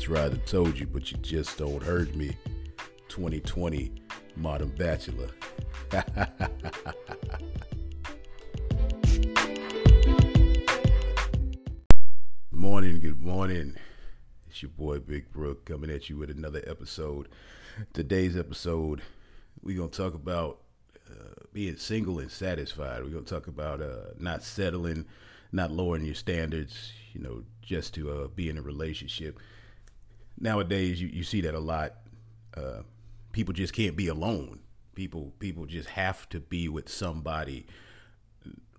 Tried to told you, but you just don't heard me. 2020 Modern Bachelor. good morning, good morning. It's your boy Big Brook coming at you with another episode. Today's episode, we're going to talk about uh, being single and satisfied. We're going to talk about uh, not settling, not lowering your standards, you know, just to uh, be in a relationship. Nowadays, you, you see that a lot. Uh, people just can't be alone. People people just have to be with somebody,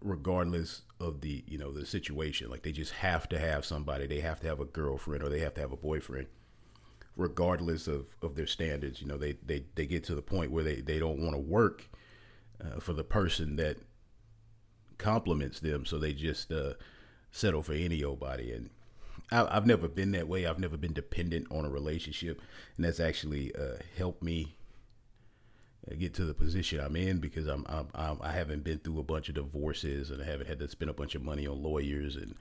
regardless of the you know the situation. Like they just have to have somebody. They have to have a girlfriend or they have to have a boyfriend, regardless of, of their standards. You know they, they they get to the point where they, they don't want to work uh, for the person that compliments them, so they just uh, settle for any old body. And I, have never been that way. I've never been dependent on a relationship, and that's actually uh, helped me uh, get to the position I'm in because I'm, I'm, I'm I haven't been through a bunch of divorces and I haven't had to spend a bunch of money on lawyers and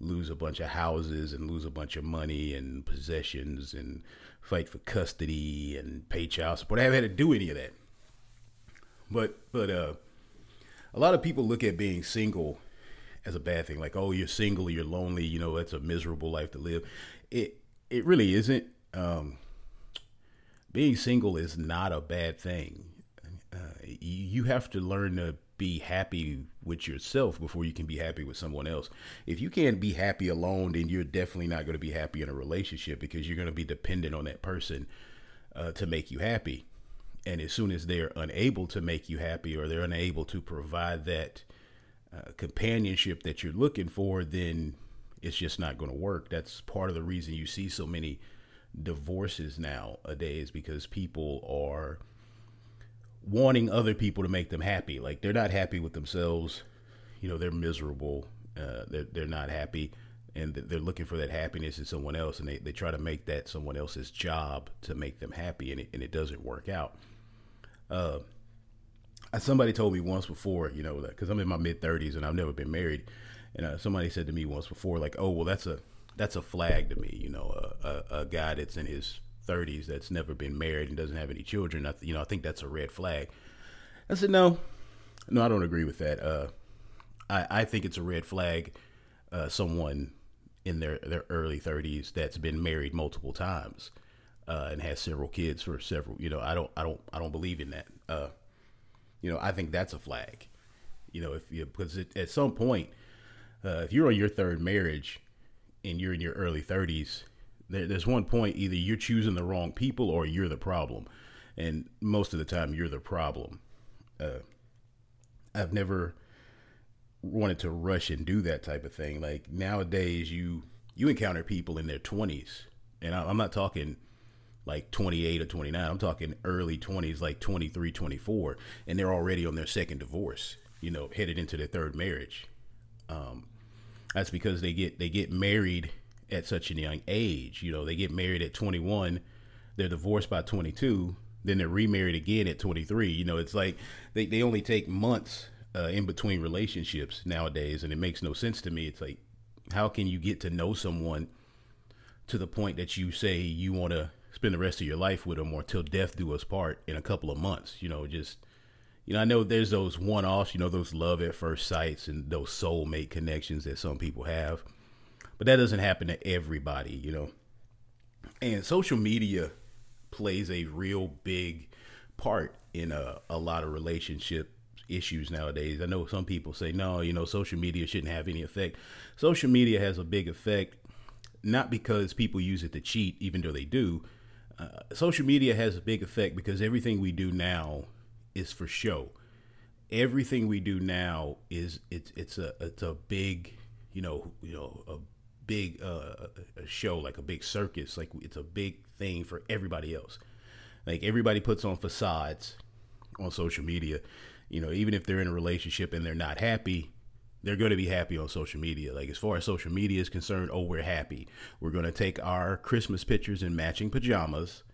lose a bunch of houses and lose a bunch of money and possessions and fight for custody and pay child support. I haven't had to do any of that. But but uh, a lot of people look at being single as a bad thing. Like, oh, you're single, you're lonely, you know, that's a miserable life to live. It it really isn't. Um, being single is not a bad thing. Uh, you have to learn to be happy with yourself before you can be happy with someone else. If you can't be happy alone, then you're definitely not going to be happy in a relationship because you're going to be dependent on that person uh, to make you happy. And as soon as they're unable to make you happy or they're unable to provide that uh, companionship that you're looking for, then it's just not going to work. That's part of the reason you see so many divorces nowadays because people are wanting other people to make them happy. Like they're not happy with themselves. You know, they're miserable. Uh, they're, they're not happy and they're looking for that happiness in someone else. And they, they try to make that someone else's job to make them happy. And it, and it doesn't work out. Uh, somebody told me once before, you know, because I'm in my mid 30s and I've never been married, and uh, somebody said to me once before, like, "Oh, well, that's a that's a flag to me," you know, a, a, a guy that's in his 30s that's never been married and doesn't have any children. I, you know, I think that's a red flag. I said, no, no, I don't agree with that. Uh, I I think it's a red flag. Uh, someone in their their early 30s that's been married multiple times uh, and has several kids for several. You know, I don't I don't I don't believe in that. You know, I think that's a flag. You know, if you because it, at some point, uh, if you're on your third marriage and you're in your early 30s, there, there's one point either you're choosing the wrong people or you're the problem, and most of the time you're the problem. Uh, I've never wanted to rush and do that type of thing. Like nowadays, you you encounter people in their 20s, and I, I'm not talking like 28 or 29. I'm talking early 20s, like 23, 24, and they're already on their second divorce. You know, headed into their third marriage. Um, that's because they get they get married at such a young age. You know, they get married at 21, they're divorced by 22, then they're remarried again at 23. You know, it's like they, they only take months uh, in between relationships nowadays, and it makes no sense to me. It's like, how can you get to know someone to the point that you say you want to spend the rest of your life with them or till death do us part in a couple of months. You know, just you know, I know there's those one offs, you know, those love at first sights and those soulmate connections that some people have. But that doesn't happen to everybody, you know. And social media plays a real big part in a, a lot of relationship issues nowadays. I know some people say, no, you know, social media shouldn't have any effect. Social media has a big effect, not because people use it to cheat, even though they do, uh, social media has a big effect because everything we do now is for show. Everything we do now is it's it's a it's a big you know you know a big uh, a show like a big circus like it's a big thing for everybody else. Like everybody puts on facades on social media. You know, even if they're in a relationship and they're not happy, they're going to be happy on social media. Like as far as social media is concerned, oh, we're happy. We're going to take our Christmas pictures in matching pajamas,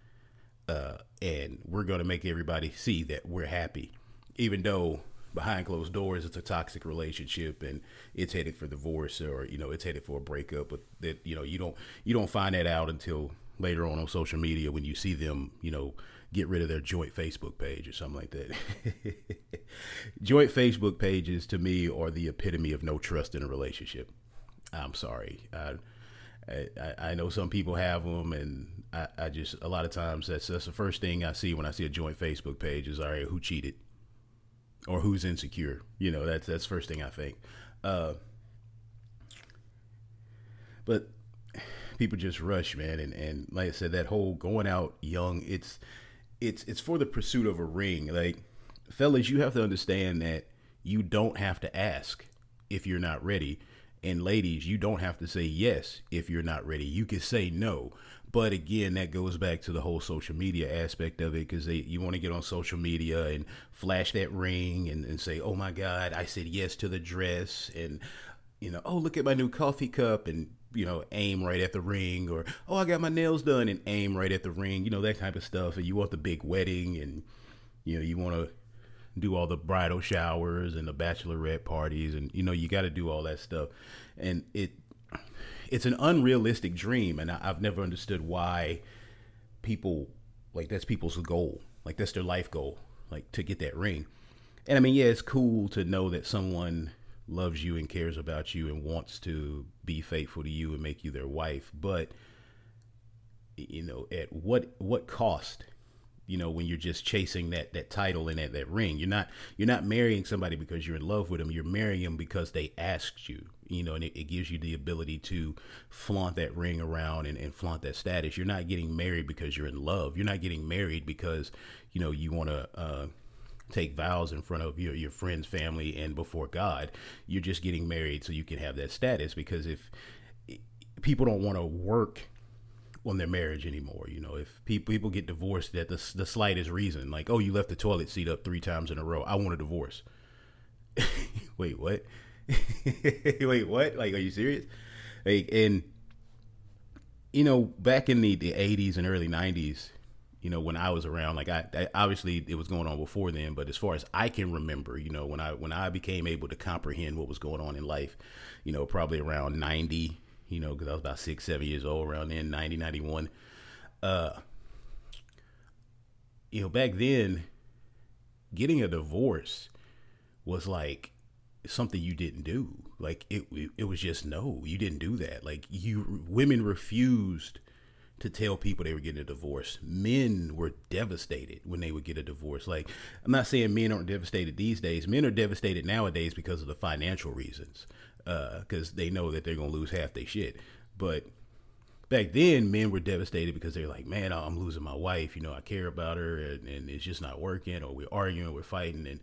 uh, and we're going to make everybody see that we're happy, even though behind closed doors it's a toxic relationship and it's headed for divorce or you know it's headed for a breakup. But that you know you don't you don't find that out until later on on social media when you see them, you know, get rid of their joint Facebook page or something like that. joint Facebook pages to me are the epitome of no trust in a relationship. I'm sorry. I, I, I know some people have them, and I, I just a lot of times that's that's the first thing I see when I see a joint Facebook page is all right, who cheated or who's insecure. You know, that's that's first thing I think. Uh, but people just rush, man, and and like I said, that whole going out young, it's it's it's for the pursuit of a ring. Like, fellas, you have to understand that you don't have to ask if you're not ready. And ladies, you don't have to say yes if you're not ready. You can say no. But again, that goes back to the whole social media aspect of it because you want to get on social media and flash that ring and, and say, oh my God, I said yes to the dress. And, you know, oh, look at my new coffee cup and, you know, aim right at the ring. Or, oh, I got my nails done and aim right at the ring. You know, that type of stuff. And you want the big wedding and, you know, you want to do all the bridal showers and the bachelorette parties and you know you got to do all that stuff and it it's an unrealistic dream and I, i've never understood why people like that's people's goal like that's their life goal like to get that ring and i mean yeah it's cool to know that someone loves you and cares about you and wants to be faithful to you and make you their wife. But you know at what what cost you know when you're just chasing that that title and that, that ring? You're not you're not marrying somebody because you're in love with them. You're marrying them because they asked you you know and it, it gives you the ability to flaunt that ring around and, and flaunt that status. You're not getting married because you're in love. You're not getting married because you know you want to uh, take vows in front of your, your friends family and before god you're just getting married so you can have that status because if people don't want to work on their marriage anymore. You know, if people people get divorced at the the slightest reason, like oh you left the toilet seat up three times in a row, I want a divorce. Wait, what? Wait, what? Like, are you serious? Like, and you know, back in the the eighties and early nineties, you know, when I was around, like I, I, obviously it was going on before then, but as far as I can remember, you know, when I when I became able to comprehend what was going on in life, you know, probably around ninety you know, because I was about six, seven years old around then, 90, 91. Uh, you know, back then, getting a divorce was like something you didn't do. Like it, it was just no, you didn't do that. Like you, women refused to tell people they were getting a divorce. Men were devastated when they would get a divorce. Like I'm not saying men aren't devastated these days. Men are devastated nowadays because of the financial reasons because uh, they know that they're gonna lose half their shit. But back then, men were devastated because they're like, "Man, I'm losing my wife. You know, I care about her, and, and it's just not working. Or we're arguing, we're fighting, and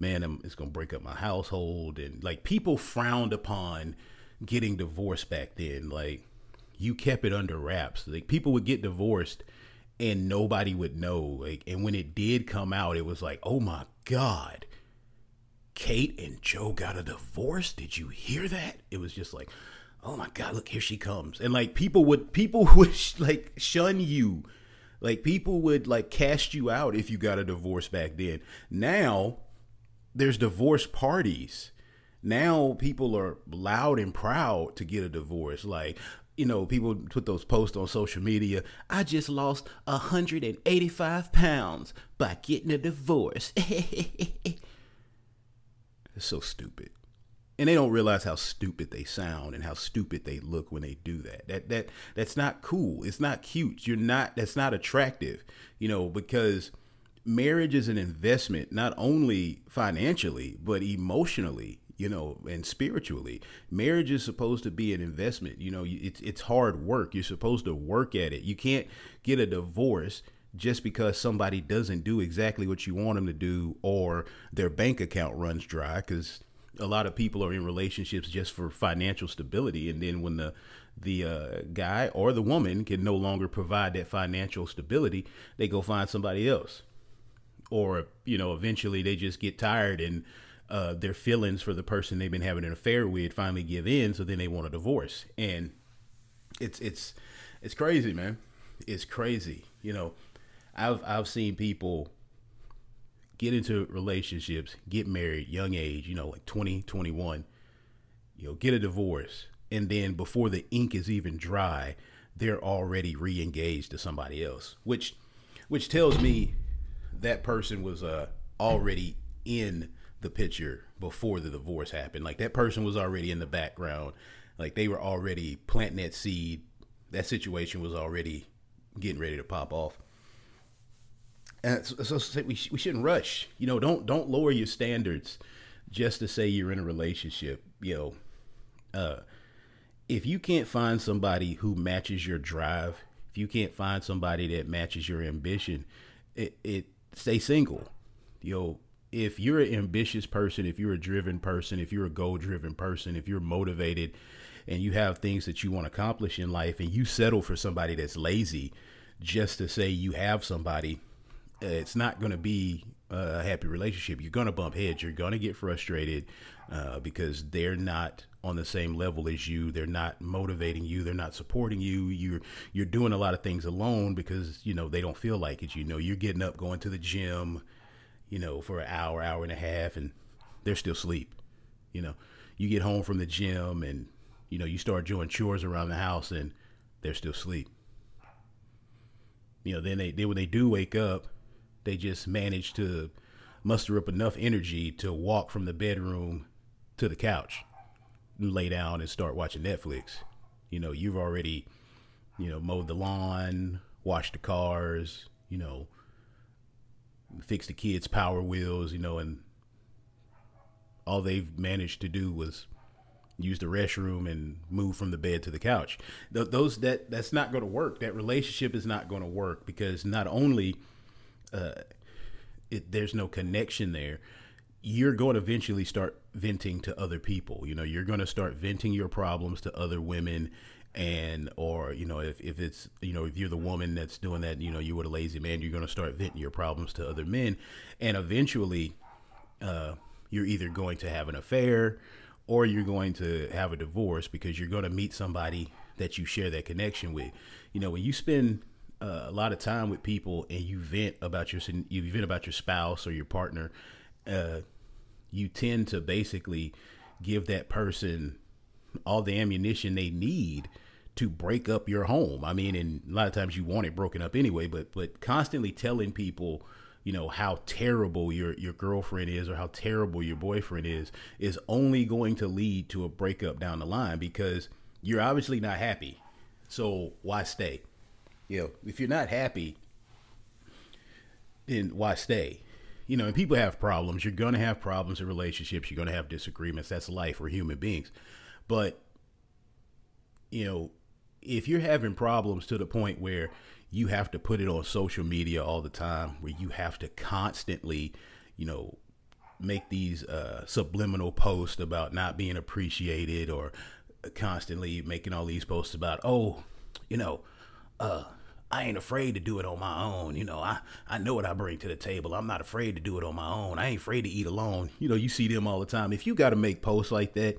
man, I'm, it's gonna break up my household." And like people frowned upon getting divorced back then. Like you kept it under wraps. Like people would get divorced and nobody would know. Like, and when it did come out, it was like, "Oh my god." Kate and Joe got a divorce. Did you hear that? It was just like, oh my god, look here she comes. And like people would people would like shun you. Like people would like cast you out if you got a divorce back then. Now there's divorce parties. Now people are loud and proud to get a divorce. Like, you know, people put those posts on social media. I just lost 185 pounds by getting a divorce. It's so stupid. And they don't realize how stupid they sound and how stupid they look when they do that. That that that's not cool. It's not cute. You're not that's not attractive, you know, because marriage is an investment not only financially, but emotionally, you know, and spiritually. Marriage is supposed to be an investment. You know, it's it's hard work. You're supposed to work at it. You can't get a divorce just because somebody doesn't do exactly what you want them to do or their bank account runs dry because a lot of people are in relationships just for financial stability and then when the the uh, guy or the woman can no longer provide that financial stability they go find somebody else or you know eventually they just get tired and uh, their feelings for the person they've been having an affair with finally give in so then they want a divorce and it's it's it's crazy man it's crazy you know I've I've seen people get into relationships, get married, young age, you know, like 20, 21, you know, get a divorce. And then before the ink is even dry, they're already re-engaged to somebody else, which which tells me that person was uh, already in the picture before the divorce happened. Like that person was already in the background. Like they were already planting that seed. That situation was already getting ready to pop off. And so, so we, we shouldn't rush. You know, don't don't lower your standards just to say you're in a relationship. You know, uh, if you can't find somebody who matches your drive, if you can't find somebody that matches your ambition, it, it stay single. You know, if you're an ambitious person, if you're a driven person, if you're a goal driven person, if you're motivated and you have things that you want to accomplish in life and you settle for somebody that's lazy just to say you have somebody, it's not going to be a happy relationship. You're going to bump heads. You're going to get frustrated uh, because they're not on the same level as you. They're not motivating you. They're not supporting you. You're you're doing a lot of things alone because you know they don't feel like it. You know, you're getting up, going to the gym, you know, for an hour, hour and a half, and they're still asleep. You know, you get home from the gym and you know you start doing chores around the house and they're still asleep. You know, then they, they when they do wake up, they just manage to muster up enough energy to walk from the bedroom to the couch lay down and start watching Netflix. You know, you've already, you know, mowed the lawn, washed the cars, you know, fixed the kids' power wheels, you know, and all they've managed to do was use the restroom and move from the bed to the couch. Th- those that that's not going to work. That relationship is not going to work because not only uh, it, there's no connection there, you're going to eventually start venting to other people. You know, you're going to start venting your problems to other women and or you know if, if it's you know if you're the woman that's doing that you know you were a lazy man you're going to start venting your problems to other men. And eventually uh, you're either going to have an affair or you're going to have a divorce because you're going to meet somebody that you share that connection with. You know when you spend uh, a lot of time with people and you vent about your you vent about your spouse or your partner uh, you tend to basically give that person all the ammunition they need to break up your home. I mean, and a lot of times you want it broken up anyway, but but constantly telling people, you know, how terrible your your girlfriend is or how terrible your boyfriend is is only going to lead to a breakup down the line because you're obviously not happy. So why stay? You know, if you're not happy, then why stay? you know, and people have problems. You're going to have problems in relationships. You're going to have disagreements. That's life. We're human beings. But, you know, if you're having problems to the point where you have to put it on social media all the time, where you have to constantly, you know, make these uh, subliminal posts about not being appreciated or constantly making all these posts about, oh, you know, uh, I ain't afraid to do it on my own. You know, I, I know what I bring to the table. I'm not afraid to do it on my own. I ain't afraid to eat alone. You know, you see them all the time. If you got to make posts like that,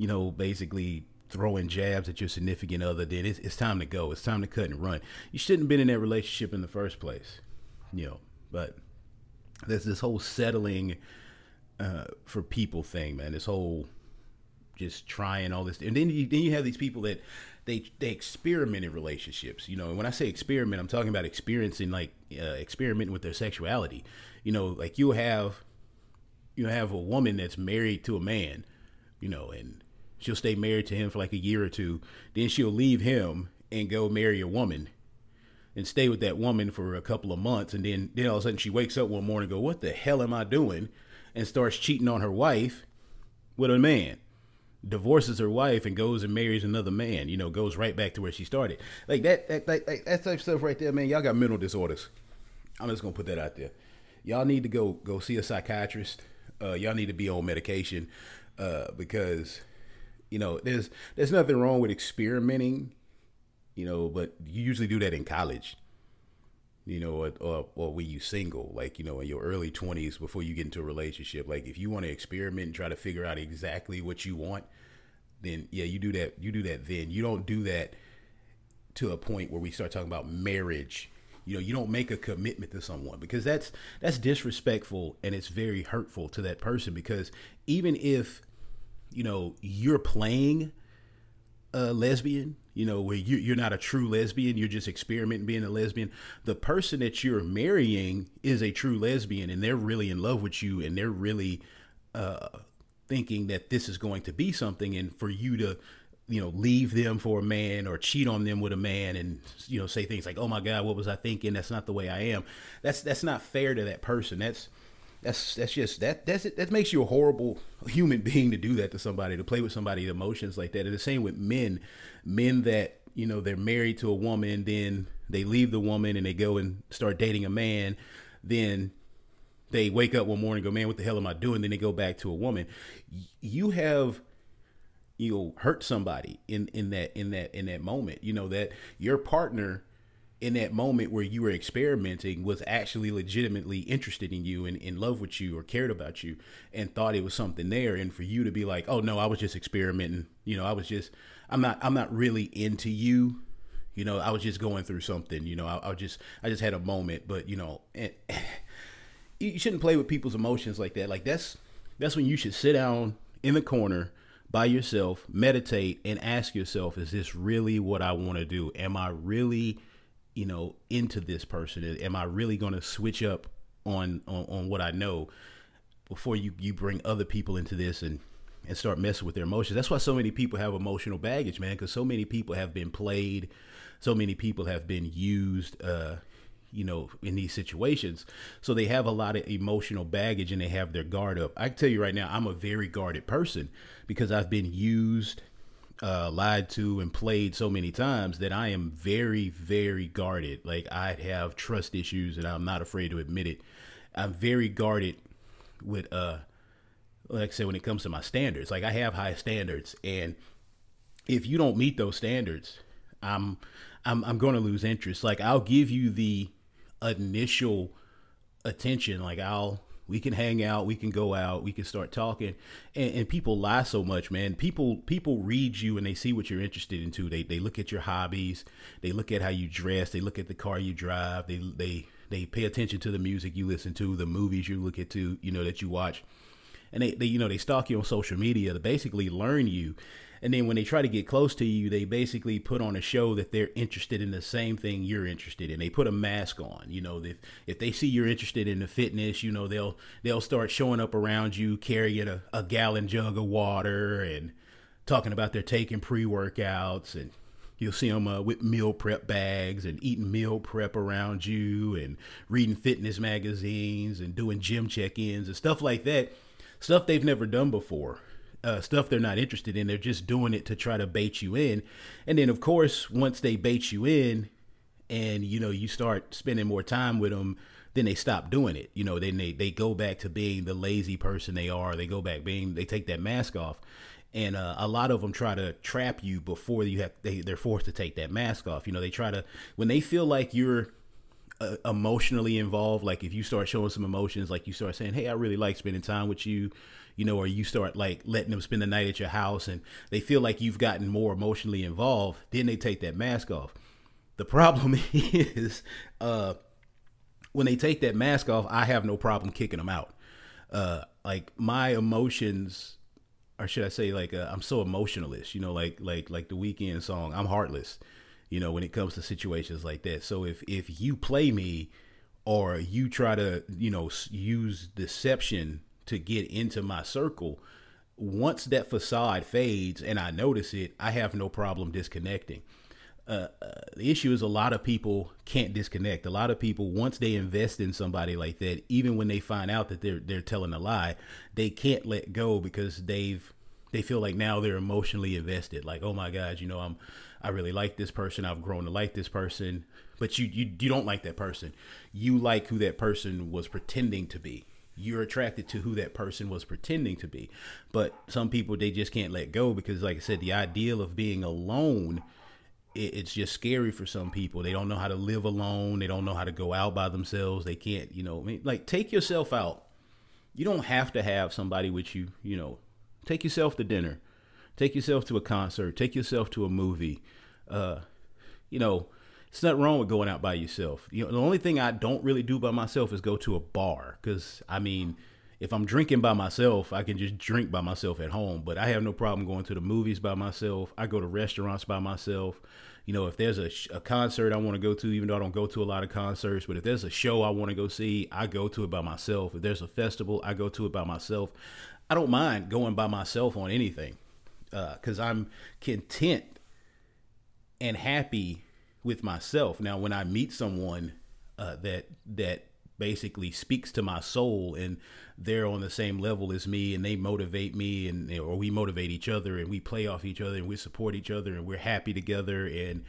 you know, basically throwing jabs at your significant other, then it's, it's time to go. It's time to cut and run. You shouldn't have been in that relationship in the first place. You know, but there's this whole settling uh, for people thing, man. This whole just trying all this, and then you, then you have these people that they they experiment in relationships. You know, and when I say experiment, I'm talking about experiencing like uh, experimenting with their sexuality. You know, like you have you have a woman that's married to a man, you know, and she'll stay married to him for like a year or two, then she'll leave him and go marry a woman and stay with that woman for a couple of months and then then all of a sudden she wakes up one morning and go, What the hell am I doing? and starts cheating on her wife with a man divorces her wife and goes and marries another man, you know, goes right back to where she started. Like that, that, that, that type of stuff right there, man. Y'all got mental disorders. I'm just gonna put that out there. Y'all need to go go see a psychiatrist. Uh, y'all need to be on medication uh, because you know there's there's nothing wrong with experimenting, you know, but you usually do that in college. You know, or, or, or when you single, like you know, in your early 20s before you get into a relationship. Like if you want to experiment and try to figure out exactly what you want, then yeah, you do that. You do that then. You don't do that to a point where we start talking about marriage. You know, you don't make a commitment to someone because that's that's disrespectful and it's very hurtful to that person because even if you know you're playing a lesbian, you know, where you, you're not a true lesbian, you're just experimenting being a lesbian. The person that you're marrying is a true lesbian, and they're really in love with you, and they're really uh, thinking that this is going to be something, and for you to you know leave them for a man or cheat on them with a man and you know say things like oh my god what was i thinking? That's not the way i am. That's that's not fair to that person. That's that's that's just that that's it. That makes you a horrible human being to do that to somebody to play with somebody's emotions like that. And the same with men. Men that you know they're married to a woman then they leave the woman and they go and start dating a man then they wake up one morning and go man what the hell am i doing? Then they go back to a woman. You have you know hurt somebody in in that in that in that moment. You know that your partner in that moment where you were experimenting was actually legitimately interested in you and in love with you or cared about you and thought it was something there. And for you to be like oh no i was just experimenting. You know i was just i'm not i'm not really into you. You know i was just going through something. You know i, I just i just had a moment. But you know and, you shouldn't play with people's emotions like that. Like that's that's when you should sit down in the corner by yourself, meditate, and ask yourself, is this really what I want to do? Am I really, you know, into this person? Am I really going to switch up on, on, on what I know before you, you bring other people into this and, and start messing with their emotions? That's why so many people have emotional baggage, man, because so many people have been played. So many people have been used, uh, you know, in these situations. So they have a lot of emotional baggage and they have their guard up. I can tell you right now, I'm a very guarded person because I've been used, uh, lied to, and played so many times that I am very, very guarded. Like I have trust issues and I'm not afraid to admit it. I'm very guarded with, uh, like I said, when it comes to my standards. Like I have high standards and if you don't meet those standards, I'm I'm I'm going to lose interest. Like I'll give you the initial attention. Like I'll we can hang out, we can go out, we can start talking, and, and, people lie so much, man. People people read you and they see what you're interested into. They they look at your hobbies, they look at how you dress, they look at the car you drive, they they they pay attention to the music you listen to, the movies you look at to, you know that you watch, and they, they you know they stalk you on social media to basically learn you and then when they try to get close to you, they basically put on a show that they're interested in the same thing you're interested in. They put a mask on. You know, if if they see you're interested in the fitness, you know, they'll they'll start showing up around you carrying a, a gallon jug of water and talking about they're taking pre workouts and You'll see them uh, with meal prep bags and eating meal prep around you and reading fitness magazines and doing gym check ins and stuff like that. Stuff they've never done before uh, stuff they're not interested in. They're just doing it to try to bait you in. And then, of course, once they bait you in, and you know you start spending more time with them, then they stop doing it. You know, then they they go back to being the lazy person they are. They go back being they take that mask off. And uh, a lot of them try to trap you before you have they, they're forced to take that mask off. You know, they try to when they feel like you're uh, emotionally involved like if you start showing some emotions like you start saying hey i really like spending time with you you know, or you start like letting them spend the night at your house and they feel like you've gotten more emotionally involved, then they take that mask off. The problem is, uh, when they take that mask off, I have no problem kicking them out. Uh, like my emotions, or should I say, like uh, I'm so emotionalist, you know, like like like the Weeknd song, I'm heartless, you know, when it comes to situations like that. So if if you play me, or you try to, you know, use deception to get into my circle, once that facade fades and I notice it, I have no problem disconnecting. Uh, uh, the issue is a lot of people can't disconnect. A lot of people, once they invest in somebody like that, even when they find out that they're they're telling a lie, they can't let go because they've they feel like now they're emotionally invested. Like, oh my God, you know, I'm I really like this person. I've grown to like this person, but you you you don't like that person. You like who that person was pretending to be you're attracted to who that person was pretending to be. But some people they just can't let go because, like I said, the ideal of being alone it's just scary for some people. They don't know how to live alone. They don't know how to go out by themselves. They can't, you know, I mean, like take yourself out. You don't have to have somebody with you, you know. Take yourself to dinner. Take yourself to a concert. Take yourself to a movie. Uh, you know, it's not wrong with going out by yourself. You know, the only thing I don't really do by myself is go to a bar because I mean, if I'm drinking by myself, I can just drink by myself at home. But I have no problem going to the movies by myself. I go to restaurants by myself. You know, if there's a, a concert I want to go to, even though I don't go to a lot of concerts, but if there's a show I want to go see, I go to it by myself. If there's a festival, I go to it by myself. I don't mind going by myself on anything because uh, I'm content and happy with myself. Now, when I meet someone uh, that that basically speaks to my soul and they're on the same level as me and they motivate me and or we motivate each other and we play off each other and we support each other and we're happy together and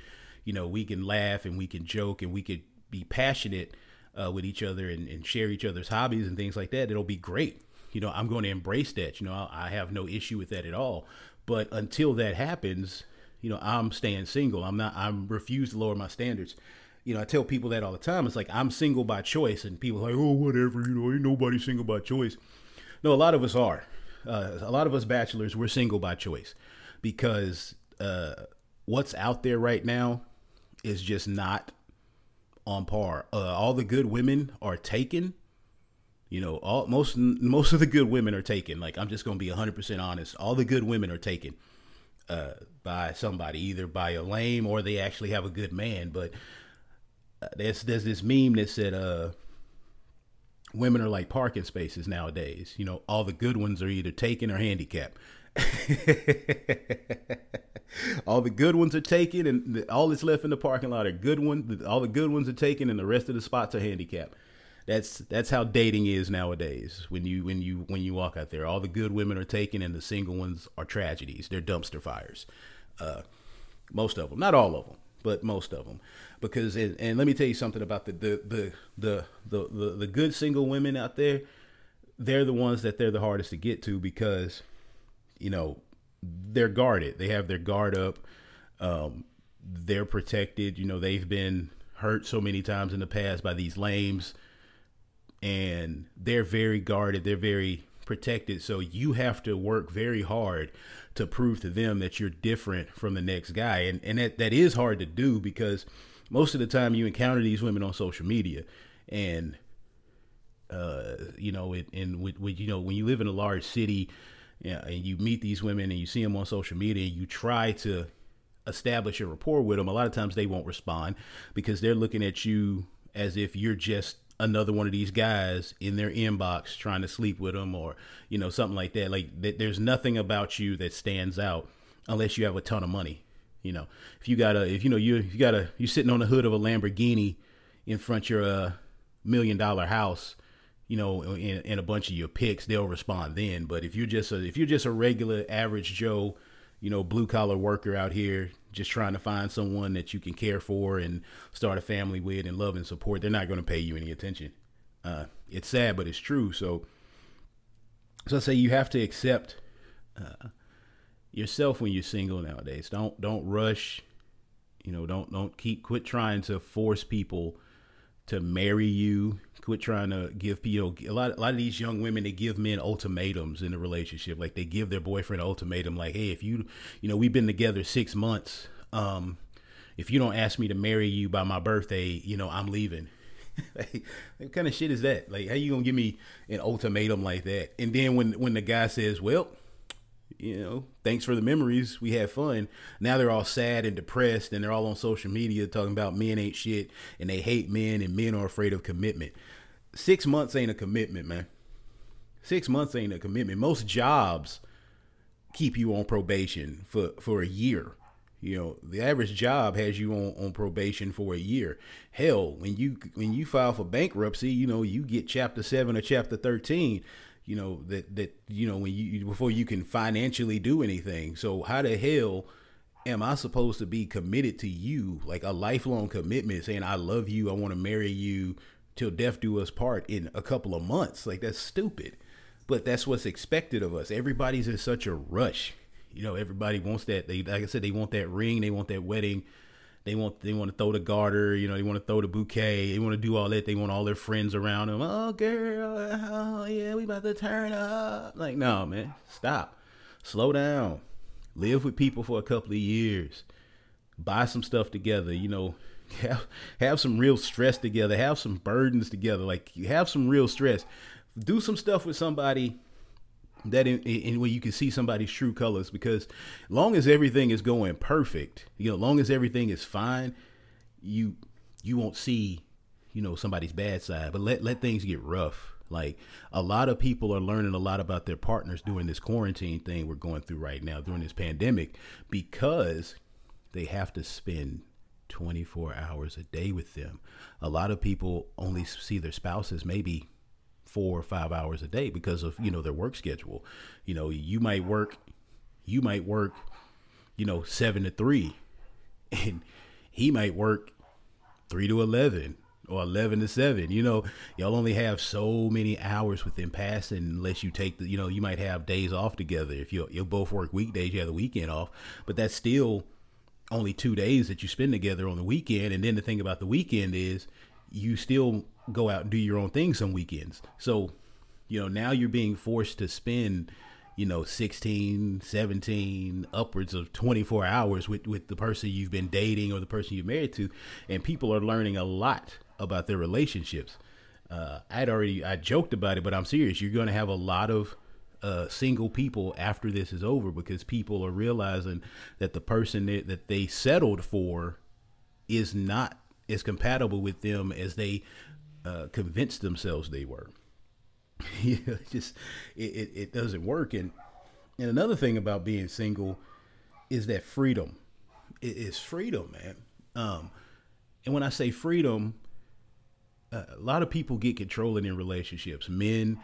you know we can laugh and we can joke and we could be passionate uh, with each other and, and, share each other's hobbies and things like that it'll be great. You know i'm going to embrace that. You know I, I have no issue with that at all. But until that happens you know i'm staying single i'm not i'm refuse to lower my standards you know, I tell people that all the time. It's like I'm single by choice, and people are like, oh, whatever, you know, ain't nobody single by choice. No, a lot of us are. Uh, a lot of us bachelors, we're single by choice because uh, what's out there right now is just not on par. Uh, all the good women are taken. You know, all most most of the good women are taken. Like I'm just gonna be 100 percent honest. All the good women are taken uh, by somebody, either by a lame or they actually have a good man. But there's there's this meme that said uh women are like parking spaces nowadays. You know, all the good ones are either taken or handicapped. all the good ones are taken, and all that's left in the parking lot are good ones. All the good ones are taken, and the rest of the spots are handicapped. That's that's how dating is nowadays. When you when you when you walk out there, all the good women are taken, and the single ones are tragedies. They're dumpster fires. Uh, most of them, not all of them but most of them because and, and let me tell you something about the the, the the the the the good single women out there they're the ones that they're the hardest to get to because you know they're guarded they have their guard up um, they're protected you know they've been hurt so many times in the past by these lames and they're very guarded they're very protected so you have to work very hard to prove to them that you're different from the next guy. And and that, that is hard to do because most of the time you encounter these women on social media and uh, you know, it, and with, with, you know, when you live in a large city yeah, and you meet these women and you see them on social media, you try to establish a rapport with them. A lot of times they won't respond because they're looking at you as if you're just another one of these guys in their inbox trying to sleep with them or you know something like that. Like th- there's nothing about you that stands out unless you have a ton of money you know. If you got a if you know you you got a you're sitting on the hood of a lamborghini in front of your uh, million dollar house you know in, in a bunch of your pics they'll respond then. But if you're just a if you're just a regular average joe you know blue collar worker out here just trying to find someone that you can care for and start a family with and love and support, they're not going to pay you any attention. Uh, it's sad, but it's true. So, so I say you have to accept uh, yourself when you're single nowadays. Don't don't rush. You know, don't don't keep quit trying to force people to marry you. Quit trying to give you know a lot a lot of these young women they give men ultimatums in a relationship. Like they give their boyfriend an ultimatum, like, hey, if you you know we've been together six months, um, if you don't ask me to marry you by my birthday, you know I'm leaving. like, what kind of shit is that? Like, how you gonna give me an ultimatum like that? And then when when the guy says, well you know, thanks for the memories. We had fun. Now they're all sad and depressed and they're all on social media talking about men ain't shit and they hate men and men are afraid of commitment. Six months ain't a commitment, man. Six months ain't a commitment. Most jobs keep you on probation for, for a year. You know, the average job has you on, on probation for a year. Hell, when you when you file for bankruptcy, you know, you get chapter seven or chapter thirteen you know that that you know when you before you can financially do anything. So how the hell am i supposed to be committed to you? Like a lifelong commitment saying i love you. I want to marry you till death do us part in a couple of months. Like that's stupid. But that's what's expected of us. Everybody's in such a rush. You know everybody wants that. They like i said they want that ring. They want that wedding they want they want to throw the garter, you know, they want to throw the bouquet, they want to do all that. They want all their friends around them. Oh, girl, oh yeah, we about to turn up. Like, no, man, stop, slow down, live with people for a couple of years, buy some stuff together. You know, have have some real stress together, have some burdens together. Like, you have some real stress. do some stuff with somebody that in, in where you can see somebody's true colors because long as everything is going perfect you know long as everything is fine you you won't see you know somebody's bad side. But let let things get rough. Like a lot of people are learning a lot about their partners during this quarantine thing we're going through right now during this pandemic because they have to spend 24 hours a day with them. A lot of people only see their spouses maybe four or five hours a day because of you know their work schedule. You know, you might work, you might work, you know, seven to three, and he might work three to eleven or eleven to seven. You know, y'all only have so many hours with them passing unless you take the. You know, you might have days off together if you you both work weekdays. You have the weekend off, but that's still only two days that you spend together on the weekend. And then the thing about the weekend is you still go out and do your own thing some weekends. So, you know, now you're being forced to spend, you know, 16, 17, upwards of 24 hours with, with the person you've been dating or the person you're married to. And people are learning a lot about their relationships. Uh, I'd already, I joked about it, but I'm serious. You're going to have a lot of uh, single people after this is over because people are realizing that the person that, that they settled for is not as compatible with them as they uh, convinced themselves they were. yeah, just it, it, it doesn't work. And and another thing about being single is that freedom. It is freedom, man. Um, and when I say freedom, uh, a lot of people get controlling in relationships. Men,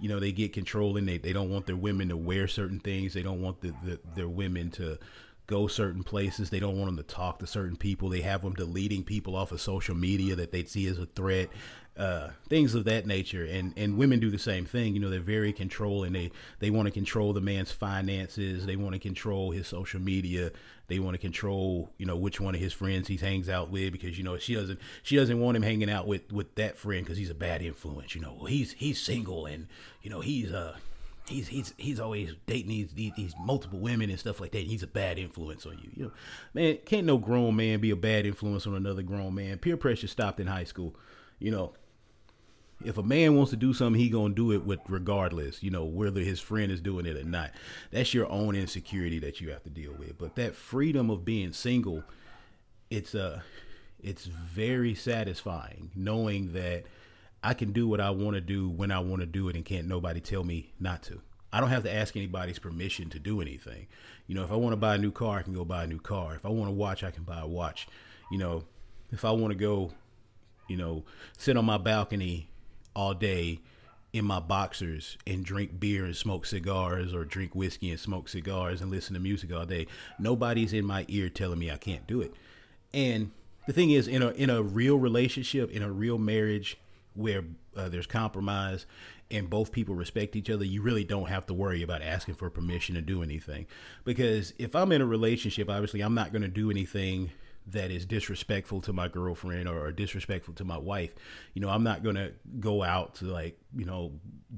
you know, they get controlling. They they don't want their women to wear certain things. They don't want the, the their women to go certain places. They don't want them to talk to certain people. They have them deleting people off of social media that they see as a threat uh, things of that nature. And and women do the same thing. You know, they're very controlling. They they want to control the man's finances. They want to control his social media. They want to control, you know, which one of his friends he hangs out with because you know she doesn't she doesn't want him hanging out with with that friend because he's a bad influence. You know, well, he's he's single and you know he's uh he's he's he's always dating these, these, these multiple women and stuff like that. he's a bad influence on you. You know, man, can't no grown man be a bad influence on another grown man. Peer pressure stopped in high school. You know, if a man wants to do something, he gonna do it with regardless, you know, whether his friend is doing it or not. That's your own insecurity that you have to deal with. But that freedom of being single, it's uh it's very satisfying knowing that I can do what I want to do when I want to do it and can't nobody tell me not to. I don't have to ask anybody's permission to do anything. You know, if I want to buy a new car, I can go buy a new car. If I want to watch, I can buy a watch. You know, if I want to go, you know, sit on my balcony all day in my boxers and drink beer and smoke cigars or drink whiskey and smoke cigars and listen to music all day. Nobody's in my ear telling me I can't do it. And the thing is in a in a real relationship, in a real marriage where uh, there's compromise and both people respect each other, you really don't have to worry about asking for permission to do anything. Because if I'm in a relationship, obviously I'm not going to do anything that is disrespectful to my girlfriend or, or disrespectful to my wife. You know, I'm not gonna go out to like you know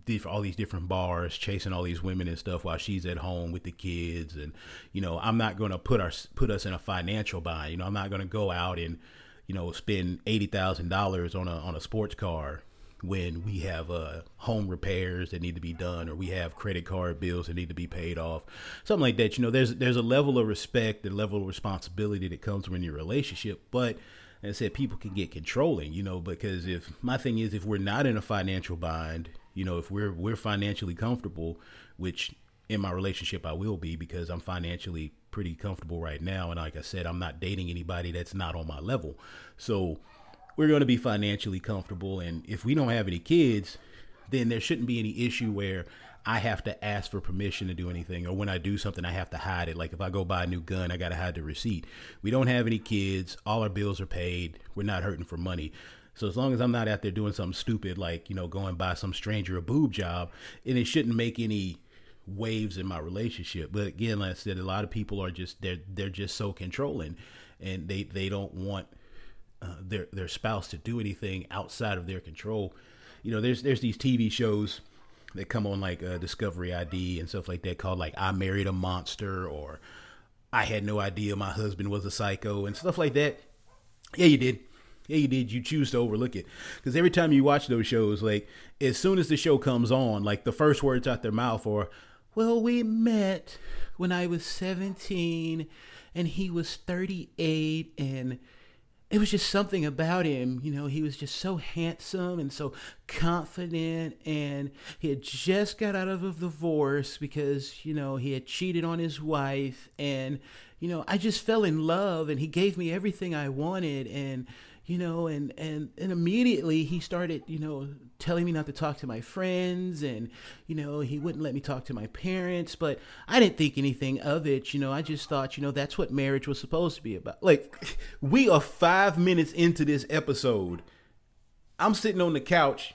diff- all these different bars chasing all these women and stuff while she's at home with the kids, and you know, I'm not gonna put our put us in a financial bind. You know, I'm not gonna go out and you know spend eighty thousand dollars on a on a sports car when we have uh, home repairs that need to be done or we have credit card bills that need to be paid off. Something like that you know there's there's a level of respect and level of responsibility that comes from your relationship but I said people can get controlling you know because if my thing is if we're not in a financial bind you know if we're we're financially comfortable which in my relationship I will be because I'm financially pretty comfortable right now. And like I said I'm not dating anybody that's not on my level. So we're going to be financially comfortable. And if we don't have any kids, then there shouldn't be any issue where I have to ask for permission to do anything, or when I do something, I have to hide it. Like if I go buy a new gun, I got to hide the receipt. We don't have any kids. All our bills are paid. We're not hurting for money. So as long as I'm not out there doing something stupid, like you know, going buy some stranger a boob job, and it shouldn't make any waves in my relationship. But again, like I said, a lot of people are just they're they're just so controlling, and they they don't want uh, their their spouse to do anything outside of their control. You know, there's there's these TV shows that come on like uh, Discovery ID and stuff like that called like I Married a Monster or I had no idea my husband was a psycho and stuff like that. Yeah, you did. Yeah, you did. You choose to overlook it because every time you watch those shows, like as soon as the show comes on, like the first words out their mouth are, "Well, we met when I was 17, and he was 38, and." It was just something about him. You know, he was just so handsome and so confident. And he had just got out of a divorce because, you know, he had cheated on his wife. And, you know, I just fell in love and he gave me everything I wanted. And, you know, and, and, and immediately he started, you know, telling me not to talk to my friends and, you know, he wouldn't let me talk to my parents, but I didn't think anything of it. You know, I just thought, you know, that's what marriage was supposed to be about. Like, we are five minutes into this episode. I'm sitting on the couch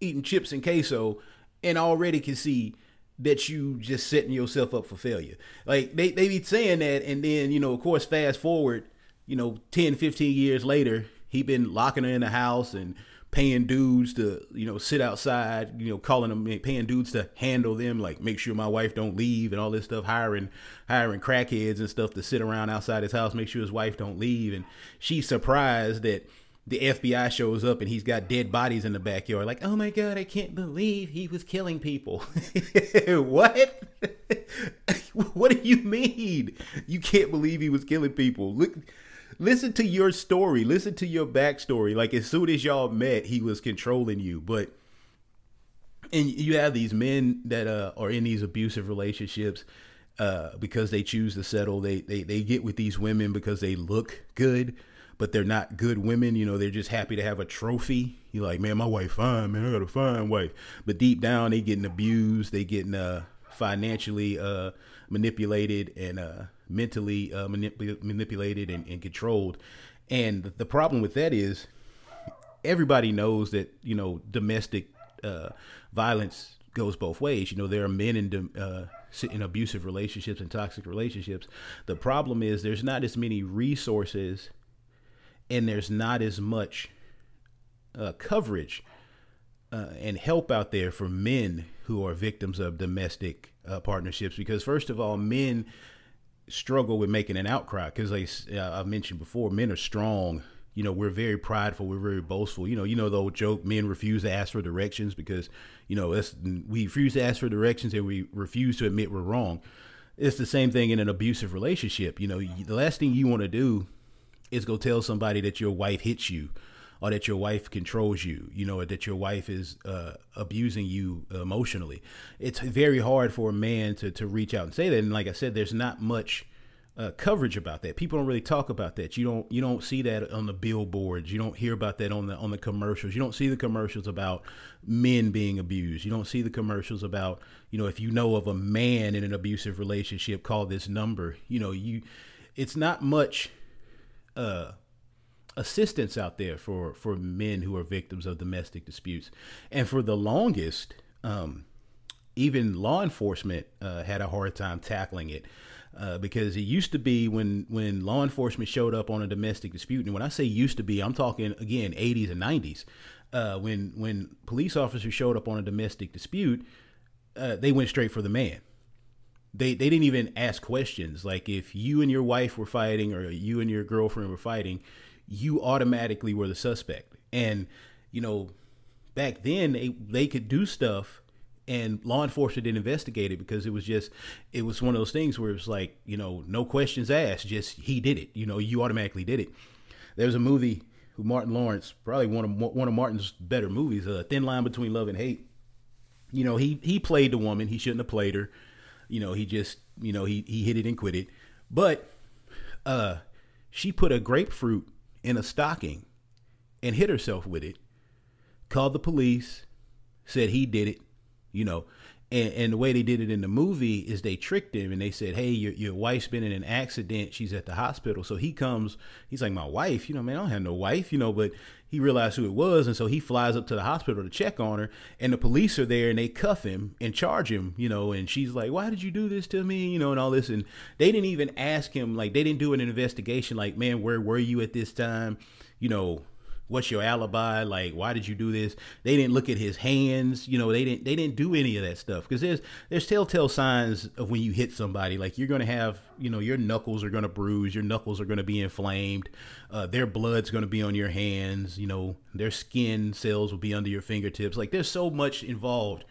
eating chips and queso and already can see that you just setting yourself up for failure. Like they, they be saying that and then, you know, of course, fast forward you know, 10, 15 years later, he been locking her in the house and paying dudes to, you know, sit outside, you know, calling them, paying dudes to handle them, like make sure my wife don't leave and all this stuff, hiring, hiring crackheads and stuff to sit around outside his house, make sure his wife don't leave. And she's surprised that the FBI shows up and he's got dead bodies in the backyard. Like, oh my God, I can't believe he was killing people. what? what do you mean? You can't believe he was killing people? Look, listen to your story. Listen to your backstory. Like as soon as y'all met, he was controlling you. But and you have these men that uh, are in these abusive relationships uh, because they choose to settle. They, they they get with these women because they look good, but they're not good women. You know, they're just happy to have a trophy. You're like, man, my wife fine, man. I got a fine wife. But deep down, they getting abused. They getting uh, financially uh, manipulated and uh, mentally uh, manip- manipulated and, and, controlled. And the problem with that is everybody knows that you know domestic uh, violence goes both ways. You know there are men in uh, in abusive relationships and toxic relationships. The problem is there's not as many resources and there's not as much uh, coverage uh, and help out there for men who are victims of domestic uh, partnerships because first of all men struggle with making an outcry because like uh, I mentioned before, men are strong. You know, we're very prideful. We're very boastful. You know, you know the old joke: men refuse to ask for directions because you know that's we refuse to ask for directions and we refuse to admit we're wrong. It's the same thing in an abusive relationship. You know, the last thing you want to do is go tell somebody that your wife hits you or that your wife controls you, you know, that your wife is uh, abusing you emotionally. It's very hard for a man to, to reach out and say that. And like I said, there's not much uh, coverage about that. People don't really talk about that. You don't you don't see that on the billboards. You don't hear about that on the on the commercials. You don't see the commercials about men being abused. You don't see the commercials about you know if you know of a man in an abusive relationship, call this number. You know you, it's not much. Uh, assistance out there for for men who are victims of domestic disputes, and for the longest, um, even law enforcement uh, had a hard time tackling it. Uh, because it used to be when when law enforcement showed up on a domestic dispute, and when I say used to be, I'm talking again 80s and 90s. Uh, when when police officers showed up on a domestic dispute, uh, they went straight for the man. They they didn't even ask questions. Like if you and your wife were fighting, or you and your girlfriend were fighting, you automatically were the suspect. And, you know, back then they, they could do stuff and law enforcement didn't investigate it because it was just it was one of those things where it was like you know no questions asked just he did it you know you automatically did it. There was a movie martin lawrence probably one of one of martin's better movies a uh, thin line between love and hate. You know he he played the woman he shouldn't have played her. You know he just you know he he hit it and quit it. But uh she put a grapefruit in a stocking and hit herself with it, called the police, said he did it, you know. And, and the way they did it in the movie is they tricked him and they said, Hey, your, your wife's been in an accident. She's at the hospital. So he comes, he's like, My wife, you know, man, I don't have no wife, you know, but he realized who it was. And so he flies up to the hospital to check on her. And the police are there and they cuff him and charge him, you know. And she's like, Why did you do this to me? You know, and all this. And they didn't even ask him, like, they didn't do an investigation, like, Man, where were you at this time? You know, what's your alibi? Like why did you do this? They didn't look at his hands you know they didn't they didn't do any of that stuff. Because there's there's telltale signs of when you hit somebody. Like you're gonna have you know your knuckles are gonna bruise your knuckles are gonna be inflamed uh, their blood's gonna be on your hands you know their skin cells will be under your fingertips. Like there's so much involved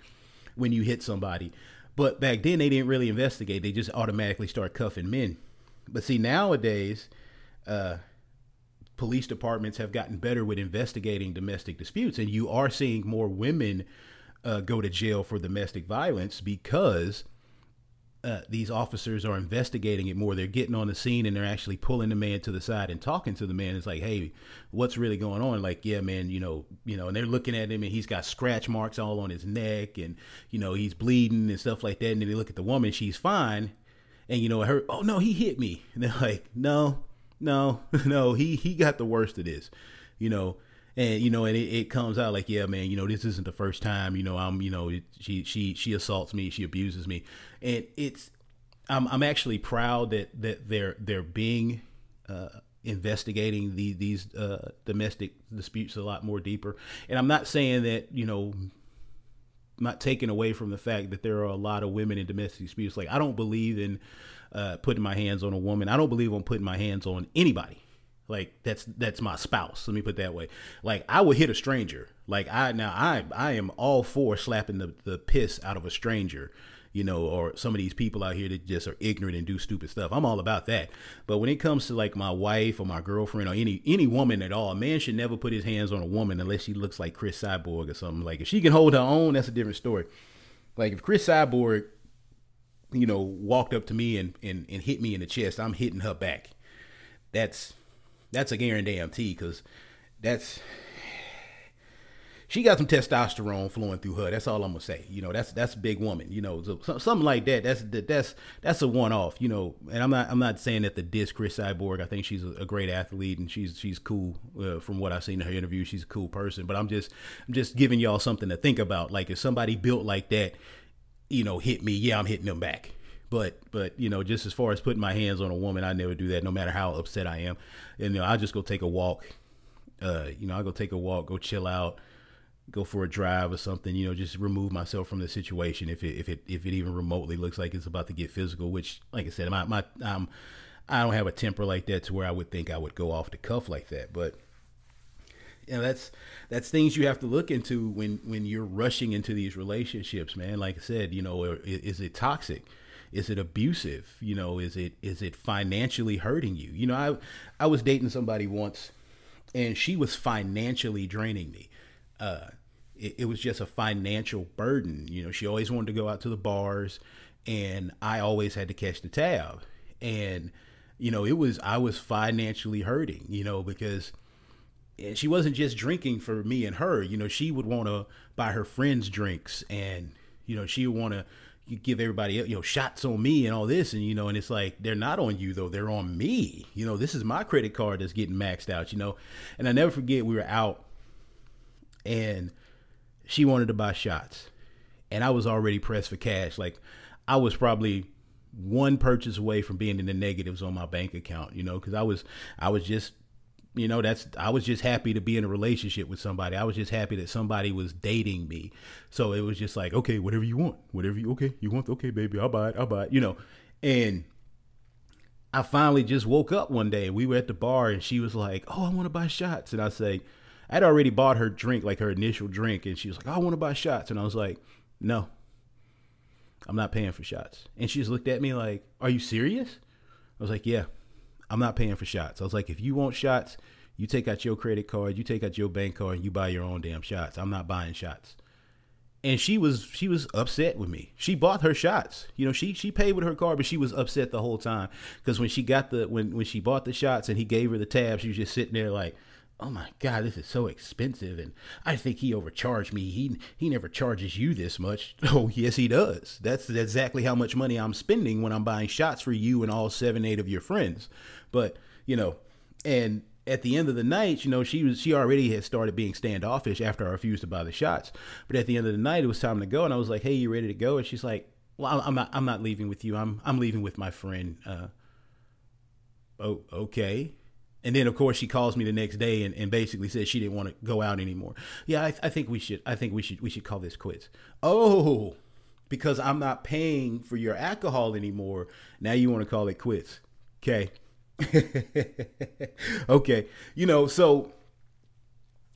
when you hit somebody. But back then they didn't really investigate. They just automatically start cuffing men. But see nowadays uh police departments have gotten better with investigating domestic disputes, and you are seeing more women uh, go to jail for domestic violence because uh, these officers are investigating it more. They're getting on the scene and they're actually pulling the man to the side and talking to the man. It's like, hey, what's really going on? Like, yeah, man, you know, you know, and they're looking at him and he's got scratch marks all on his neck and you know he's bleeding and stuff like that. And then they look at the woman, she's fine, and you know her, oh no, he hit me. And they're like, no, no, no, he he got the worst of this, you know, and you know, and it, it, comes out like, yeah, man, you know, this isn't the first time, you know, I'm, you know, she she she assaults me, she abuses me, and it's, I'm I'm actually proud that that they're they're being. Uh, investigating the, these uh, domestic disputes a lot more deeper, and I'm not saying that you know not taking away from the fact that there are a lot of women in domestic disputes. Like I don't believe in uh, putting my hands on a woman. I don't believe I'm putting my hands on anybody. Like that's that's my spouse. Let me put that way. Like I would hit a stranger. Like I now I I am all for slapping the, the piss out of a stranger, you know, or some of these people out here that just are ignorant and do stupid stuff. I'm all about that. But when it comes to like my wife or my girlfriend or any any woman at all, a man should never put his hands on a woman unless she looks like Cris Cyborg or something. Like if she can hold her own, that's a different story. Like if Cris Cyborg you know, walked up to me and, and, and hit me in the chest, I'm hitting her back. That's that's a guarantee because that's she got some testosterone flowing through her. That's all I'm gonna say. You know, that's that's a big woman. You know, so, something like that. That's that's that's a one off. You know, and I'm not I'm not saying that the disc Cris Cyborg. I think she's a, a great athlete and she's she's cool. Uh, from what I've seen in her interview, she's a cool person. But I'm just I'm just giving y'all something to think about. Like if somebody built like that you know, hit me, yeah, I'm hitting them back. But but you know, just as far as putting my hands on a woman, I never do that, no matter how upset I am. And you know, I just go take a walk. Uh, you know, I go take a walk, go chill out, go for a drive or something. You know, just remove myself from the situation if it if it if it even remotely looks like it's about to get physical. Which, like I said, my my um, I don't have a temper like that to where I would think I would go off the cuff like that. But you know that's that's things you have to look into when when you're rushing into these relationships man. Like i said you know is it toxic? Is it abusive? You know is it is it financially hurting you? You know i i was dating somebody once and she was financially draining me. Uh it, it was just a financial burden. You know she always wanted to go out to the bars and i always had to catch the tab. And you know it was i was financially hurting you know because and she wasn't just drinking for me and her. You know, she would want to buy her friends drinks, and you know, she would want to give everybody you know shots on me and all this, and you know, and it's like they're not on you though; they're on me. You know, this is my credit card that's getting maxed out. You know, and I never forget we were out, and she wanted to buy shots, and I was already pressed for cash. Like I was probably one purchase away from being in the negatives on my bank account. You know, because I was I was just you know that's i was just happy to be in a relationship with somebody. I was just happy that somebody was dating me. So it was just like okay whatever you want whatever you okay you want okay baby i'll buy it i'll buy it you know. And i finally just woke up one day and we were at the bar and she was like oh i want to buy shots. And i say i'd already bought her drink like her initial drink and she was like oh, i want to buy shots. And i was like no i'm not paying for shots. And she just looked at me like are you serious? I was like yeah I'm not paying for shots. I was like, if you want shots, you take out your credit card, you take out your bank card, and you buy your own damn shots. I'm not buying shots. And she was she was upset with me. She bought her shots. You know, she she paid with her card, but she was upset the whole time because when she got the when when she bought the shots and he gave her the tab, she was just sitting there like, oh my god this is so expensive and i think he overcharged me. He he never charges you this much. Oh yes he does. That's exactly how much money i'm spending when i'm buying shots for you and all seven eight of your friends. But you know and at the end of the night you know she was she already had started being standoffish after i refused to buy the shots. But at the end of the night it was time to go and i was like hey you ready to go? And she's like well i'm not i'm not leaving with you. I'm i'm leaving with my friend uh oh okay And then of course she calls me the next day and, and basically says she didn't want to go out anymore. Yeah, I, I think we should. I think we should. We should call this quits. Oh, because I'm not paying for your alcohol anymore. Now you want to call it quits. Okay. okay. You know, so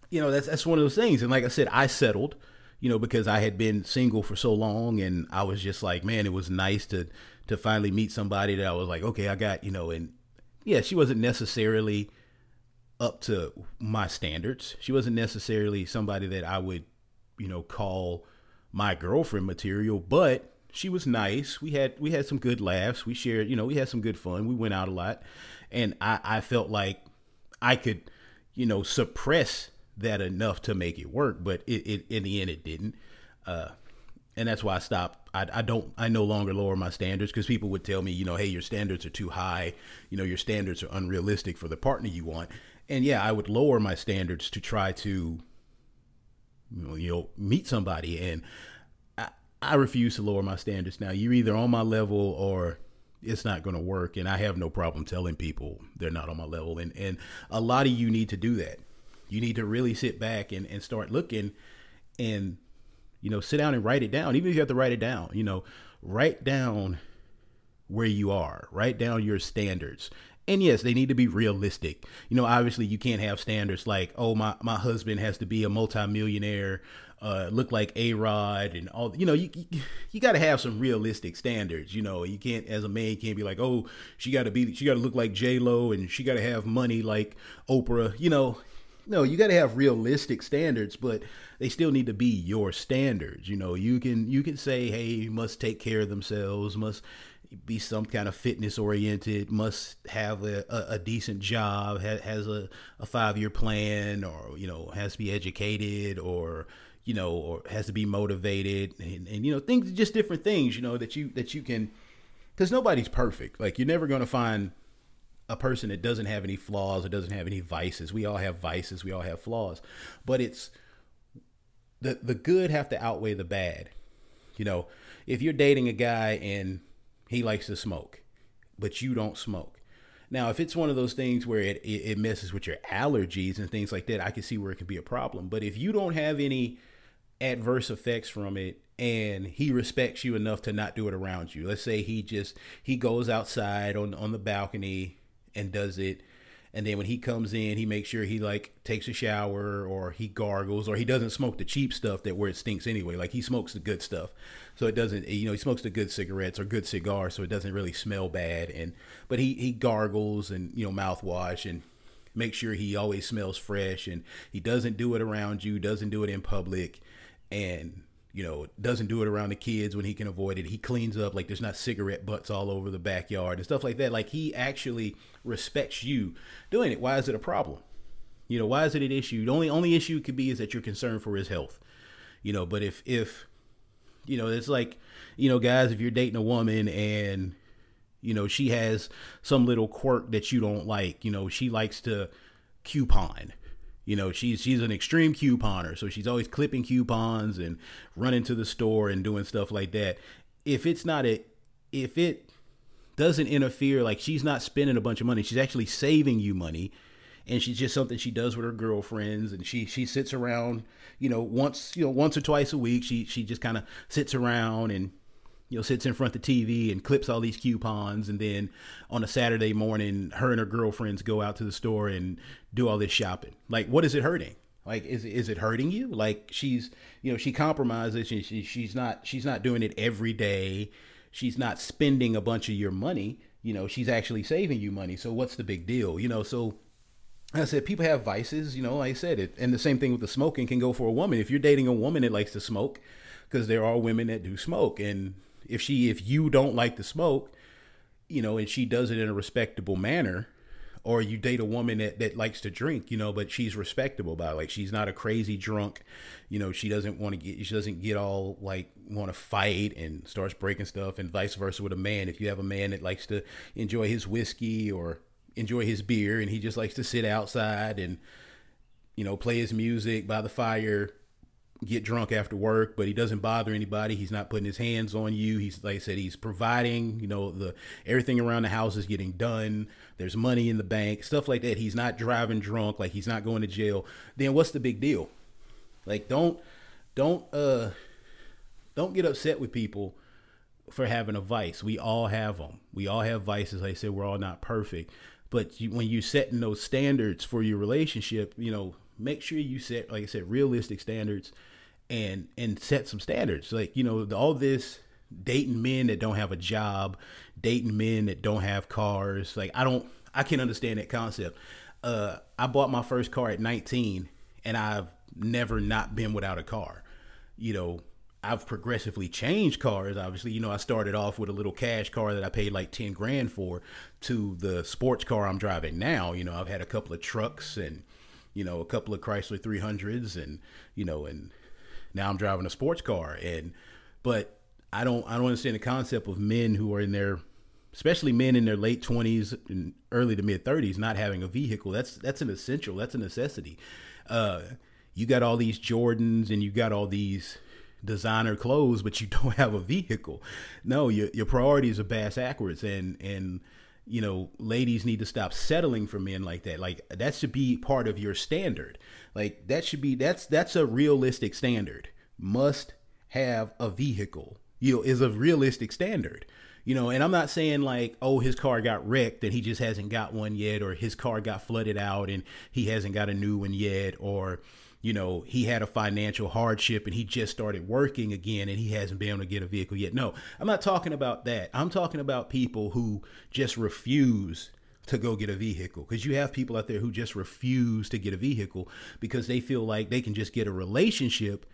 you know, that's that's one of those things. And like I said, I settled, you know, because I had been single for so long and I was just like, man, it was nice to to finally meet somebody that I was like, okay, I got, you know, and yeah, she wasn't necessarily up to my standards. She wasn't necessarily somebody that I would, you know, call my girlfriend material, but she was nice. We had we had some good laughs. We shared, you know, we had some good fun. We went out a lot. And I, I felt like I could, you know, suppress that enough to make it work, but it, it in the end it didn't. Uh, and that's why I stopped. I, I don't. I no longer lower my standards because people would tell me, you know, hey, your standards are too high. You know, your standards are unrealistic for the partner you want. And yeah, I would lower my standards to try to, you know, meet somebody. And I, I refuse to lower my standards. Now, you're either on my level or it's not going to work. And I have no problem telling people they're not on my level. And and a lot of you need to do that. You need to really sit back and, and start looking and you know, sit down and write it down. Even if you have to write it down, you know, write down where you are, write down your standards. And yes, they need to be realistic. You know, obviously you can't have standards like, oh, my, my husband has to be a multimillionaire, uh, look like A Rod and all, you know, you, you, you got to have some realistic standards. You know, you can't, as a man, can't be like, oh, she got to be, she got to look like J Lo and she got to have money like Oprah. You know, no, you got to have realistic standards, but they still need to be your standards. You know, you can you can say, hey, must take care of themselves, must be some kind of fitness oriented, must have a, a, a decent job, ha, has a, a five year plan, or you know, has to be educated, or you know, or has to be motivated, and, and you know, things just different things. You know that you that you can, because nobody's perfect. Like you're never going to find a person that doesn't have any flaws or doesn't have any vices. We all have vices, we all have flaws. But it's the the good have to outweigh the bad. You know, if you're dating a guy and he likes to smoke, but you don't smoke. Now, if it's one of those things where it, it, messes with your allergies and things like that, I can see where it can be a problem. But if you don't have any adverse effects from it and he respects you enough to not do it around you. Let's say he just he goes outside on on the balcony and does it. And then when he comes in he makes sure he like takes a shower or he gargles or he doesn't smoke the cheap stuff that where it stinks anyway. Like he smokes the good stuff. So it doesn't you know he smokes the good cigarettes or good cigars so it doesn't really smell bad. And but he he gargles and you know mouthwash and make sure he always smells fresh and he doesn't do it around you doesn't do it in public. And you know, doesn't do it around the kids when he can avoid it. He cleans up like there's not cigarette butts all over the backyard and stuff like that. Like he actually respects you doing it. Why is it a problem? You know, why is it an issue? The only only issue could be is that you're concerned for his health. You know, but if if you know, it's like, you know, guys, if you're dating a woman and you know, she has some little quirk that you don't like, you know, she likes to coupon you know, she's she's an extreme couponer, so she's always clipping coupons and running to the store and doing stuff like that. If it's not a if it doesn't interfere, like she's not spending a bunch of money, she's actually saving you money and she's just something she does with her girlfriends and she she sits around you know once you know once or twice a week she she just kind of sits around and you know, sits in front of the TV and clips all these coupons. And then on a Saturday morning, her and her girlfriends go out to the store and do all this shopping. Like, what is it hurting? Like, is is it hurting you? Like, she's, you know, she compromises and she, she's not she's not doing it every day. She's not spending a bunch of your money. You know, she's actually saving you money. So what's the big deal? You know, so I said people have vices. You know, like I said, it, and the same thing with the smoking can go for a woman. If you're dating a woman that likes to smoke, because there are women that do smoke, and if she if you don't like to smoke, you know, and she does it in a respectable manner, or you date a woman that, that likes to drink, you know, but she's respectable by. Like she's not a crazy drunk, you know, she doesn't want to get she doesn't get all like want to fight and starts breaking stuff and vice versa with a man. If you have a man that likes to enjoy his whiskey or enjoy his beer and he just likes to sit outside and you know, play his music by the fire get drunk after work, but he doesn't bother anybody. He's not putting his hands on you. He's like I said, he's providing. You know, the everything around the house is getting done. There's money in the bank, stuff like that. He's not driving drunk, like he's not going to jail. Then what's the big deal? Like don't don't uh don't get upset with people for having a vice. We all have them. We all have vices. Like I said, we're all not perfect. But you, when you're setting those standards for your relationship, you know, make sure you set, like I said, realistic standards and and set some standards. Like you know, all this dating men that don't have a job, dating men that don't have cars. Like I don't, I can't understand that concept. Uh, I bought my first car at 19, and I've never not been without a car. You know, I've progressively changed cars. Obviously, you know, I started off with a little cash car that I paid like 10 grand for to the sports car I'm driving now. You know, I've had a couple of trucks and, you know, a couple of Chrysler 300s and, you know, and now I'm driving a sports car. And, but I don't, I don't understand the concept of men who are in their, especially men in their late 20s and early to mid 30s not having a vehicle. That's, that's an essential, that's a necessity. Uh, you got all these Jordans and you got all these, designer clothes, but you don't have a vehicle. No, your your priorities are bass backwards, and and you know, ladies need to stop settling for men like that. Like that should be part of your standard. Like that should be that's that's a realistic standard. Must have a vehicle. You know, is a realistic standard. You know, and I'm not saying like, oh, his car got wrecked and he just hasn't got one yet, or his car got flooded out and he hasn't got a new one yet, or you know, he had a financial hardship and he just started working again and he hasn't been able to get a vehicle yet. No, I'm not talking about that. I'm talking about people who just refuse to go get a vehicle because you have people out there who just refuse to get a vehicle because they feel like they can just get a relationship.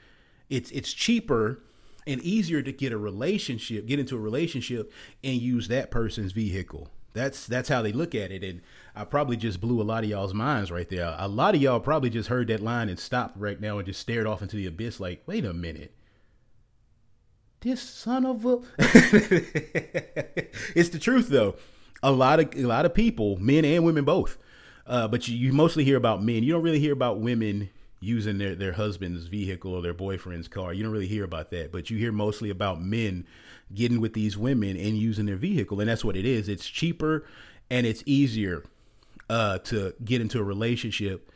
It's it's cheaper and easier to get a relationship, get into a relationship and use that person's vehicle. That's that's how they look at it, and I probably just blew a lot of y'all's minds right there. A lot of y'all probably just heard that line and stopped right now and just stared off into the abyss, like, wait a minute, this son of a. it's the truth though. A lot of a lot of people, men and women both, uh, but you, you mostly hear about men. You don't really hear about women using their, their husband's vehicle or their boyfriend's car. You don't really hear about that, but you hear mostly about men getting with these women and using their vehicle. And that's what it is. It's cheaper and it's easier uh, to get into a relationship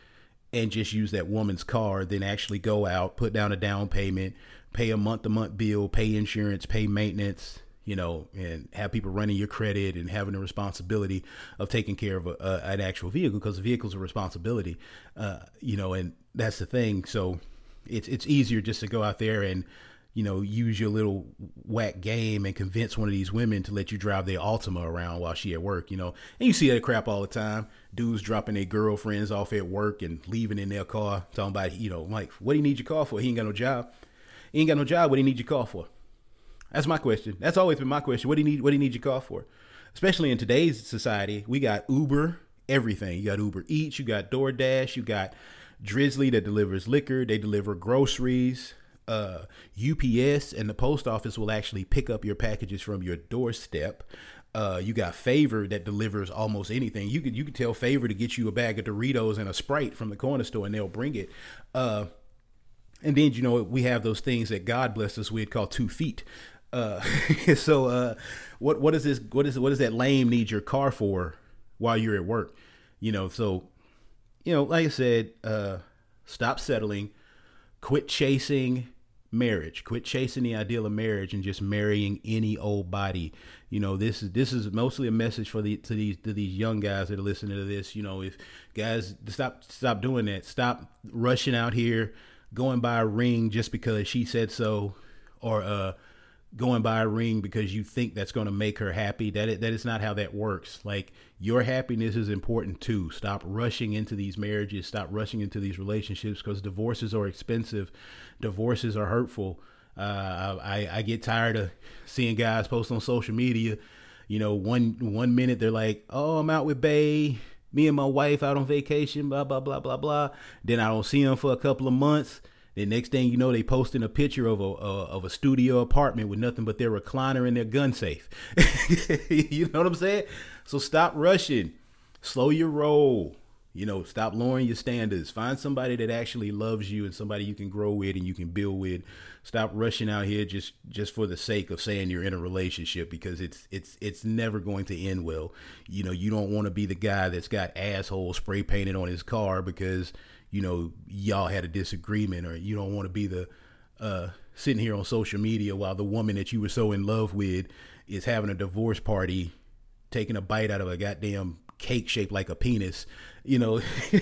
and just use that woman's car than actually go out, put down a down payment, pay a month to month bill, pay insurance, pay maintenance, you know, and have people running your credit and having the responsibility of taking care of a, an actual vehicle because the vehicle's a responsibility, uh, you know, and that's the thing. So it's it's easier just to go out there and you know use your little whack game and convince one of these women to let you drive their Altima around while she at work. You know, and you see that crap all the time. Dudes dropping their girlfriends off at work and leaving in their car, talking about you know like what do you need your car for? He ain't got no job. He ain't got no job. What do you need your car for? That's my question. That's always been my question. What do you need? What do you need your car for? Especially in today's society, we got Uber, everything. You got Uber Eats, you got DoorDash, you got Drizly that delivers liquor. They deliver groceries. Uh, UPS and the post office will actually pick up your packages from your doorstep. Uh, you got Favor that delivers almost anything. You could you could tell Favor to get you a bag of Doritos and a Sprite from the corner store, and they'll bring it. Uh, and then you know we have those things that God bless us with called two feet. Uh, so uh, what what is this? What is what does that lame need your car for while you're at work? You know, so you know, like I said, uh, stop settling, quit chasing marriage, quit chasing the ideal of marriage, and just marrying any old body. You know, this is this is mostly a message for the to these to these young guys that are listening to this. You know, if guys stop stop doing that, stop rushing out here, going buy a ring just because she said so, or uh going buy a ring because you think that's going to make her happy. That is, that is not how that works. Like your happiness is important too. Stop rushing into these marriages. Stop rushing into these relationships because divorces are expensive. Divorces are hurtful. Uh, I I get tired of seeing guys post on social media. You know, one one minute they're like, "Oh, I'm out with Bay." Me and my wife out on vacation, blah blah blah blah blah. Then I don't see them for a couple of months the next thing you know, they posting a picture of a of a studio apartment with nothing but their recliner and their gun safe. you know what I'm saying? So stop rushing, slow your roll. You know, stop lowering your standards. Find somebody that actually loves you and somebody you can grow with and you can build with. Stop rushing out here just just for the sake of saying you're in a relationship because it's it's it's never going to end well. You know, you don't want to be the guy that's got asshole spray painted on his car because you know y'all had a disagreement, or you don't want to be the uh, sitting here on social media while the woman that you were so in love with is having a divorce party, taking a bite out of a goddamn cake shaped like a penis. You know,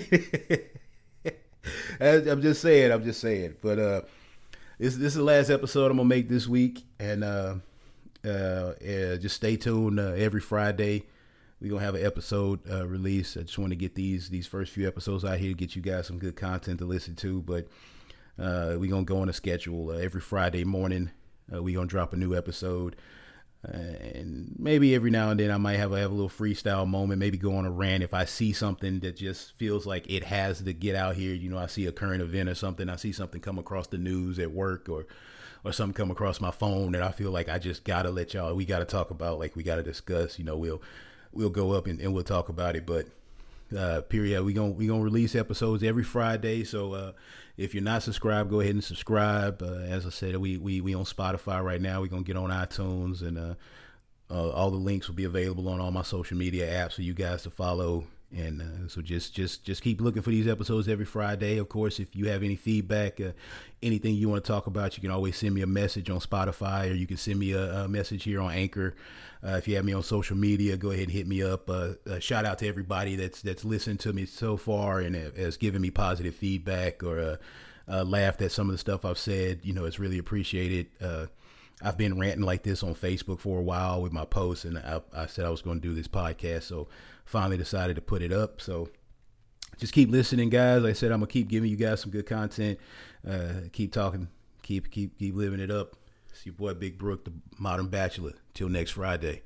I'm just saying. I'm just saying. But uh, this this is the last episode I'm gonna make this week, and uh, uh, yeah, just stay tuned. Uh, every Friday, we're gonna have an episode uh, release. I just want to get these these first few episodes out here, to get you guys some good content to listen to. But uh, we're gonna go on a schedule uh, every Friday morning. Uh, we're gonna drop a new episode. Uh, and maybe every now and then I might have a, have a little freestyle moment, maybe go on a rant if I see something that just feels like it has to get out here. You know, I see a current event or something, I see something come across the news at work or or something come across my phone that I feel like I just gotta let y'all we gotta talk about, like we gotta discuss. You know, we'll we'll go up and, and we'll talk about it. But uh, period. We gonna we gonna release episodes every Friday. So uh, if you're not subscribed, go ahead and subscribe. Uh, as I said, we, we we on Spotify right now. We're gonna get on iTunes, and uh, uh, all the links will be available on all my social media apps for you guys to follow. And uh, so just just just keep looking for these episodes every Friday. Of course, if you have any feedback, uh, anything you want to talk about, you can always send me a message on Spotify, or you can send me a, a message here on Anchor. Uh, if you have me on social media, go ahead and hit me up. Uh, uh, shout out to everybody that's that's listened to me so far and has given me positive feedback or uh, laughed at some of the stuff I've said. You know, it's really appreciated. I've been ranting like this on Facebook for a while with my posts, and I, I said I was going to do this podcast, so finally decided to put it up. So just keep listening, guys. Like I said I'm gonna keep giving you guys some good content. Uh, keep talking, keep keep keep living it up. It's your boy Big Brook, the Modern Bachelor. Till next Friday.